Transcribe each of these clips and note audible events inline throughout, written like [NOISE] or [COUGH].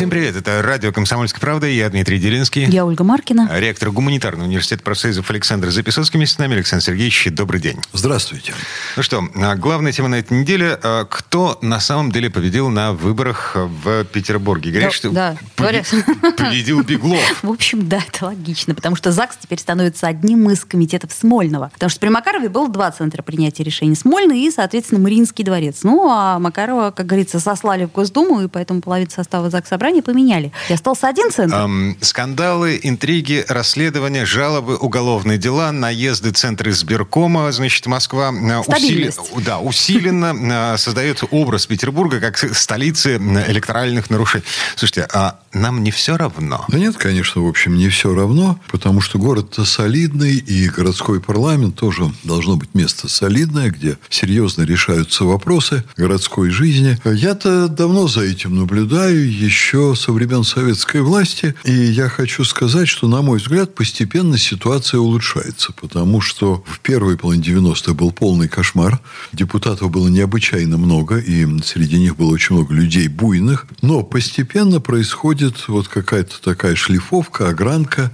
Всем привет, это радио «Комсомольская правда», я Дмитрий Делинский. Я Ольга Маркина. Ректор гуманитарного университета профсоезов Александр Записовский. Вместе с нами, Александр Сергеевич, добрый день. Здравствуйте. Ну что, а, главная тема на этой неделе. а, Кто на самом деле победил на выборах в Петербурге? Говорят, Да, что да, побе- [LAUGHS] победил Беглов. [LAUGHS] В общем, да, это логично, потому что ЗАГС теперь становится одним из комитетов Смольного. Потому что при Макарове было два центра принятия решений. Смольный и, соответственно, Мариинский дворец. Ну, а Макарова, как говорится, сослали в Госдуму, и поэтому половину состава ЗАГС собрания поменяли. И остался один центр. Ам, скандалы, интриги, расследования, жалобы, уголовные дела, наезды центры избиркома, значит, Москва а, Стабильность. да, усиленно а, создает образ Петербурга как столицы м, электоральных нарушений. Слушайте, а нам не все равно? Да нет, конечно, в общем, не все равно, потому что город-то солидный, и городской парламент тоже должно быть место солидное, где серьезно решаются вопросы городской жизни. Я-то давно за этим наблюдаю, еще со времен советской власти, и я хочу сказать, что, на мой взгляд, постепенно ситуация улучшается, потому что в первой половине 90-х был полный кошмар, депутатов было необычайно много, и среди них было очень много людей буйных, но постепенно происходит вот какая-то такая шлифовка, огранка,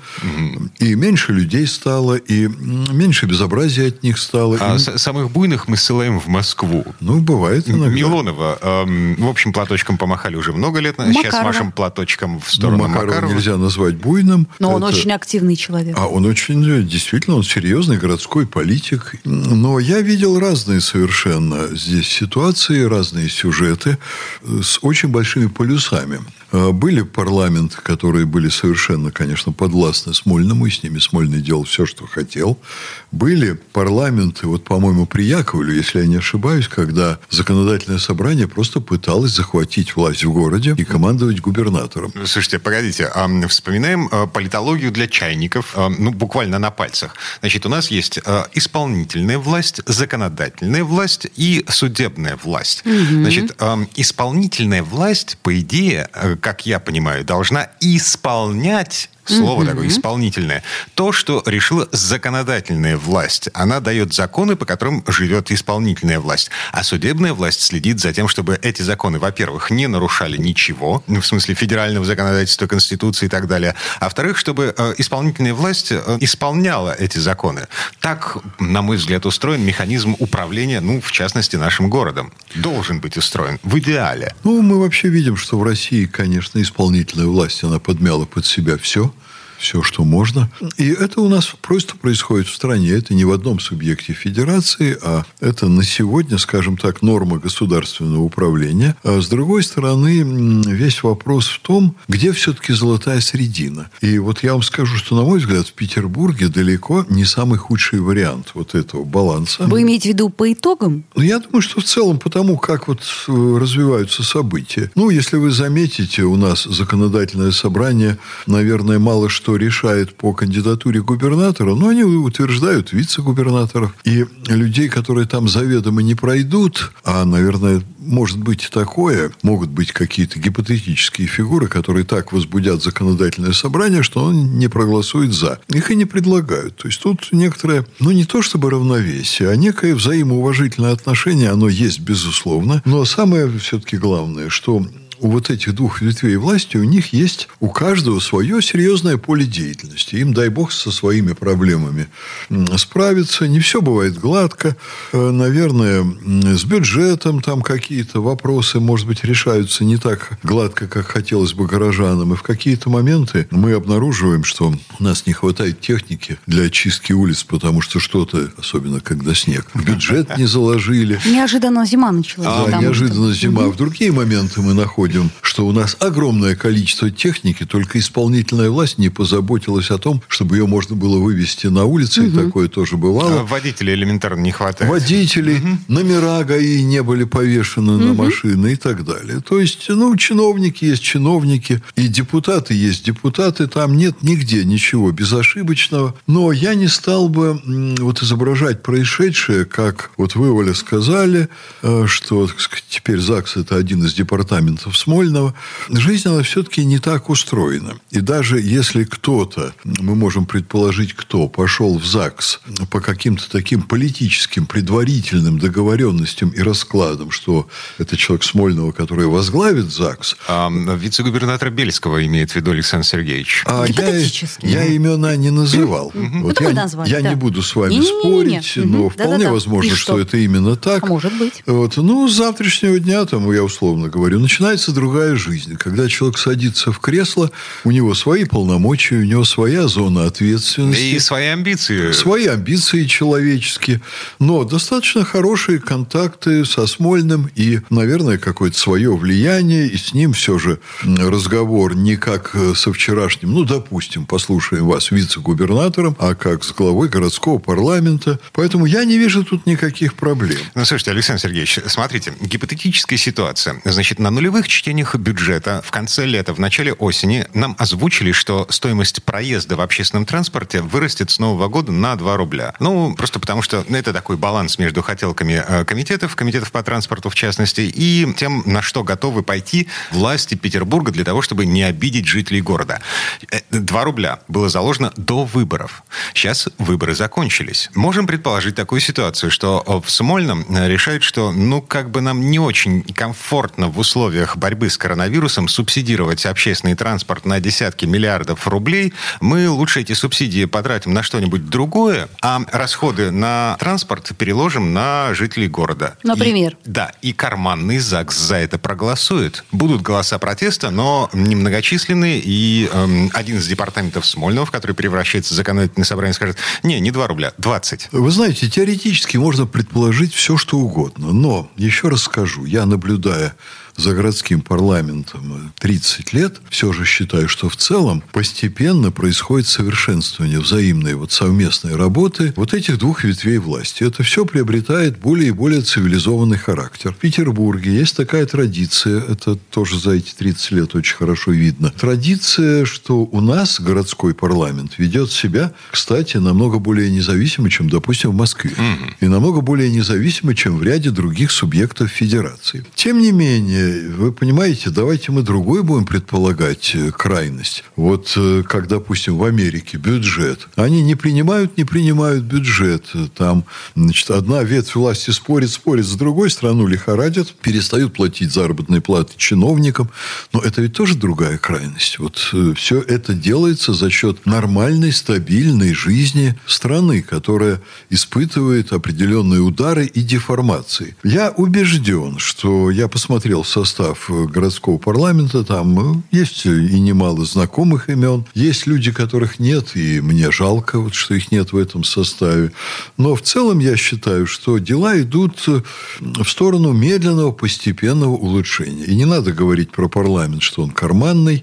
и меньше людей стало, и меньше безобразия от них стало. А И, самых буйных мы ссылаем в Москву. ну, бывает иногда. Милонова, эм, в общем, платочком помахали уже много лет. Сейчас Макарова. Машем платочком в Ну, сторону Макарова Макарова. нельзя назвать буйным. Но он Это- очень активный человек. А он очень, э, действительно, он серьезный городской политик. Но я видел разные совершенно здесь ситуации, разные сюжеты э, с очень большими полюсами. Э, Были парламенты, которые были совершенно, конечно, подвластны Смольному, и с ними Смольный делал все, что хотел. Были парламенты, вот, по-моему, при Яковле, если я не ошибаюсь, когда законодательное собрание просто пыталось захватить власть в городе и командовать губернатором. Слушайте, погодите, ам, вспоминаем э, политологию для чайников, ам, ну, буквально на пальцах. Значит, у нас есть исполнительная власть, законодательная власть и судебная власть. Значит, ам, исполнительная власть, по идее, как я понимаю, должна исполнять Слово такое исполнительное. То, что решила законодательная власть. Она дает законы, по которым живет исполнительная власть. А судебная власть следит за тем, чтобы эти законы, во-первых, не нарушали ничего, ну, в смысле федерального законодательства, Конституции и так далее. А во-вторых, чтобы э, исполнительная власть э, исполняла эти законы. Так, на мой взгляд, устроен механизм управления, ну, в частности, нашим городом. Должен быть устроен. В идеале. Ну, мы вообще видим, что в России, конечно, исполнительная власть, она подмяла под себя все, все, что можно. И это у нас просто происходит в стране. Это не в одном субъекте федерации, а это на сегодня, скажем так, норма государственного управления. А с другой стороны, весь вопрос в том, где все-таки золотая средина. И вот я вам скажу, что, на мой взгляд, в Петербурге далеко не самый худший вариант вот этого баланса. Вы имеете в виду по итогам? Ну, я думаю, что в целом потому, как вот э, развиваются события. Ну, если вы заметите, у нас законодательное собрание, наверное, мало что решает по кандидатуре губернатора, но они утверждают вице-губернаторов. И людей, которые там заведомо не пройдут, а, наверное, может быть и такое, могут быть какие-то гипотетические фигуры, которые так возбудят законодательное собрание, что он не проголосует за. Их и не предлагают. То есть тут некоторое, ну не то чтобы равновесие, а некое взаимоуважительное отношение, оно есть, безусловно. Но самое все-таки главное, что у вот этих двух ветвей власти у них есть у каждого свое серьезное поле деятельности. Им, дай бог, со своими проблемами справиться. Не все бывает гладко. Э, Наверное, с бюджетом там какие-то вопросы, может быть, решаются не так гладко, как хотелось бы горожанам. И в какие-то моменты мы обнаруживаем, что у нас не хватает техники для очистки улиц, потому что что-то, особенно когда снег, в бюджет не заложили. Неожиданно зима началась. Да, Там неожиданно зима. В другие моменты мы находим находим, что у нас огромное количество техники, только исполнительная власть не позаботилась о том, чтобы ее можно было вывести на улицы, угу. и такое тоже бывало. А водителей элементарно не хватает. Водителей, угу. номера ГАИ не были повешены угу. на машины и так далее. То есть, ну, чиновники есть чиновники, и депутаты есть депутаты, там нет нигде ничего безошибочного. Но я не стал бы вот изображать происшедшее, как вот вы, Оля, сказали, э, что теперь ЗАГС – это один из департаментов Смольного. Жизнь, она все-таки не так устроена. И даже если кто-то, мы можем предположить, кто пошел в ЗАГС по каким-то таким политическим, предварительным договоренностям и раскладам, что это человек Смольного, который возглавит ЗАГС. А, вице-губернатора Бельского имеет в виду Александр Сергеевич. А я, я имена не называл. Вот я, назвали, я да. не буду с вами не, спорить, не, не, не. но вполне Да-да-да. возможно, что? что это именно так. А может быть. Вот. Ну, с завтрашнего дня, там, я условно говорю, начинается другая жизнь. Когда человек садится в кресло, у него свои полномочия, у него своя зона ответственности. И свои амбиции. Свои амбиции человеческие. Но достаточно хорошие контакты со Смольным и, наверное, какое-то свое влияние. И с ним все же разговор не как со вчерашним, ну, допустим, послушаем вас вице-губернатором, а как с главой городского парламента. Поэтому я не вижу тут никаких проблем. Ну, слушайте, Александр Сергеевич, смотрите, гипотетическая ситуация. Значит, на нулевых чтениях бюджета в конце лета, в начале осени нам озвучили, что стоимость проезда в общественном транспорте вырастет с нового года на 2 рубля. Ну, просто потому что это такой баланс между хотелками э, комитетов, комитетов по транспорту в частности, и тем, на что готовы пойти власти Петербурга для того, чтобы не обидеть жителей города. 2 э, рубля было заложено до выборов. Сейчас выборы закончились. Можем предположить такую ситуацию, что в Смольном решают, что ну как бы нам не очень комфортно в условиях борьбы с коронавирусом субсидировать общественный транспорт на десятки миллиардов рублей. Мы лучше эти субсидии потратим на что-нибудь другое, а расходы на транспорт переложим на жителей города. Например? И, да, и карманный ЗАГС за это проголосует. Будут голоса протеста, но немногочисленные, и эм, один из департаментов Смольного, в который превращается в законодательное собрание, скажет, не, не 2 рубля, 20. Вы знаете, теоретически можно предположить все, что угодно. Но, еще раз скажу, я наблюдая за городским парламентом 30 лет, все же считаю, что в целом постепенно происходит совершенствование взаимной вот совместной работы вот этих двух ветвей власти. Это все приобретает более и более цивилизованный характер. В Петербурге есть такая традиция, это тоже за эти 30 лет очень хорошо видно. Традиция, что у нас городской парламент ведет себя, кстати, намного более независимо, чем, допустим, в Москве. Угу. И намного более независимо, чем в ряде других субъектов федерации. Тем не менее, вы понимаете, давайте мы другой будем предполагать э, крайность. Вот э, как, допустим, в Америке бюджет. Они не принимают, не принимают бюджет. Там, значит, одна ветвь власти спорит, спорит с другой, страну лихорадят, перестают платить заработные платы чиновникам. Но это ведь тоже другая крайность. Вот э, все это делается за счет нормальной, стабильной жизни страны, которая испытывает определенные удары и деформации. Я убежден, что я посмотрел состав э, городского парламента, там э, есть и немало знакомых имен, есть люди, которых нет, и мне жалко, вот, что их нет в этом составе. Но в целом я считаю, что дела идут э, в сторону медленного, постепенного улучшения. И не надо говорить про парламент, что он карманный.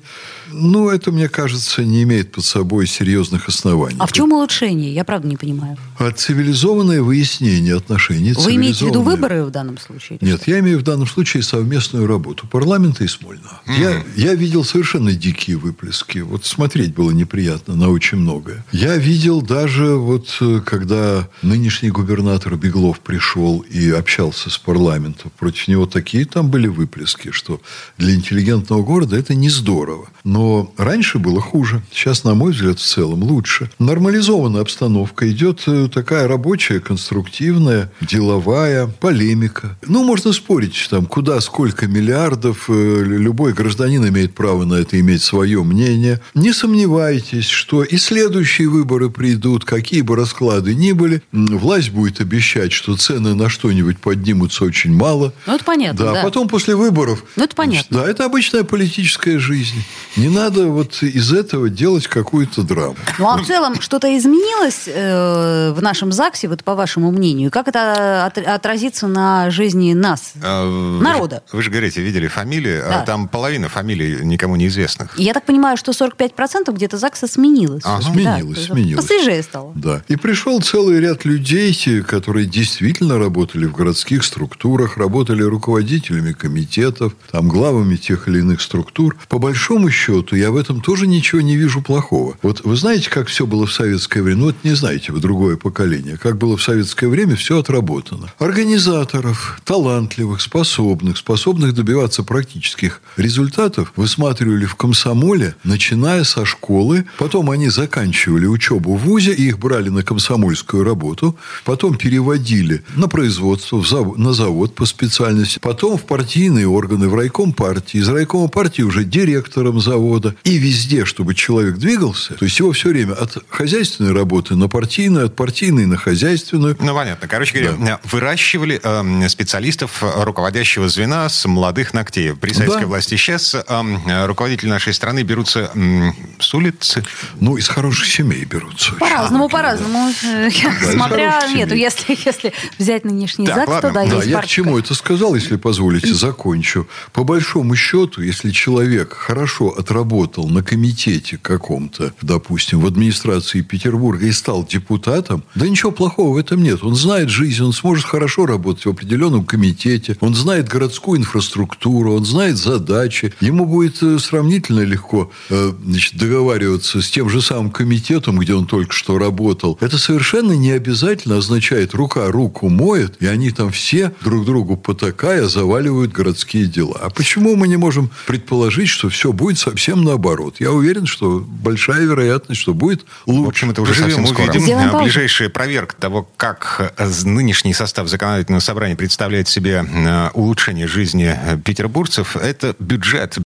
Ну, это, мне кажется, не имеет под собой серьезных оснований. А в чем улучшение? Я правда не понимаю. А цивилизованное выяснение отношений. Вы имеете в виду выборы в данном случае? Нет, я имею в данном случае совместную работу парламента и Смольного. Mm-hmm. Я, я видел совершенно дикие выплески. Вот смотреть было неприятно на очень многое. Я видел даже, вот, когда нынешний губернатор Беглов пришел и общался с парламентом, против него такие там были выплески, что для интеллигентного города это не здорово. Но раньше было хуже. Сейчас, на мой взгляд, в целом лучше. Нормализованная обстановка. Идет э, такая рабочая, конструктивная, деловая полемика. Ну, можно спорить, там, куда, сколько миллиардов. Э, любой гражданин имеет право на это иметь свое мнение. Не сомневайтесь, что и следующие выборы придут, какие бы расклады ни были. Власть будет обещать, что цены на что-нибудь поднимутся очень мало. Ну, это понятно, да. да. потом после выборов... Ну, это понятно. Да, это обычная политическая жизнь. Не надо вот из этого делать какую-то драму. Ну, а в целом что-то изменилось э, в нашем ЗАГСе, вот по вашему мнению? Как это от, отразится на жизни нас, а, народа? Вы же, вы же интернете видели фамилии, а Да. там половина фамилий никому неизвестных. Я так понимаю, что 45% где-то ЗАГСа сменилось. Ага. Сменилось, есть сменилось. Посвежее стало. Да. И пришел целый ряд людей, которые действительно работали в городских структурах, работали руководителями комитетов, там, главами тех или иных структур. По большому счету, я в этом тоже ничего не вижу плохого. Вот вы знаете, как все было в советское время? Ну, вот не знаете вы, другое поколение. Как было в советское время, все отработано. Организаторов, талантливых, способных, способных добиваться практических результатов высматривали в комсомоле, начиная со школы. Потом они заканчивали учебу в ВУЗе, и их брали на комсомольскую работу. Потом переводили на производство, в зав- на завод по специальности. Потом в партийные органы, в райком партии. Из райкома партии уже директором завода. И везде, чтобы человек двигался. То есть его все время от хозяйственной работы на партийную, от партийной на хозяйственную. Ну, понятно. Короче говоря, выращивали э, специалистов э, руководящего звена с молодых ногтей. При советской Да. власти сейчас э, руководители нашей страны берутся м, с улицы. Ну, из хороших семей берутся. По-разному, многие, да. по-разному. Э, Смотря, нет, семей. если, если взять нынешний Так, ЗАГС, ладно. то да, Да, есть я к парочка. чему это сказал, если позволите, закончу. По большому счету, если человек хорошо отработал на комитете каком-то, допустим, в администрации Петербурга и стал депутатом, да ничего плохого в этом нет. Он знает жизнь, он сможет хорошо работать в определенном комитете, он знает городскую инфраструктуру, он знает задачи. Ему будет э, сравнительно легко э, значит, договариваться с тем же самым комитетом, где он только что работал. Это совершенно не обязательно означает рука руку моет, и они там все друг другу потакая заваливают городские дела. А почему мы не можем предположить, что все будет совсем наоборот? Я уверен, что большая вероятность, что будет лучше. В общем, это уже Поживем, совсем скоро. увидим. Сделаем паузу. Ближайшая проверка того, как э, нынешний состав законодательного собрания представляет себе э, улучшение жизни э, петербургцев, это бюджет.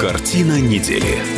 Картина недели.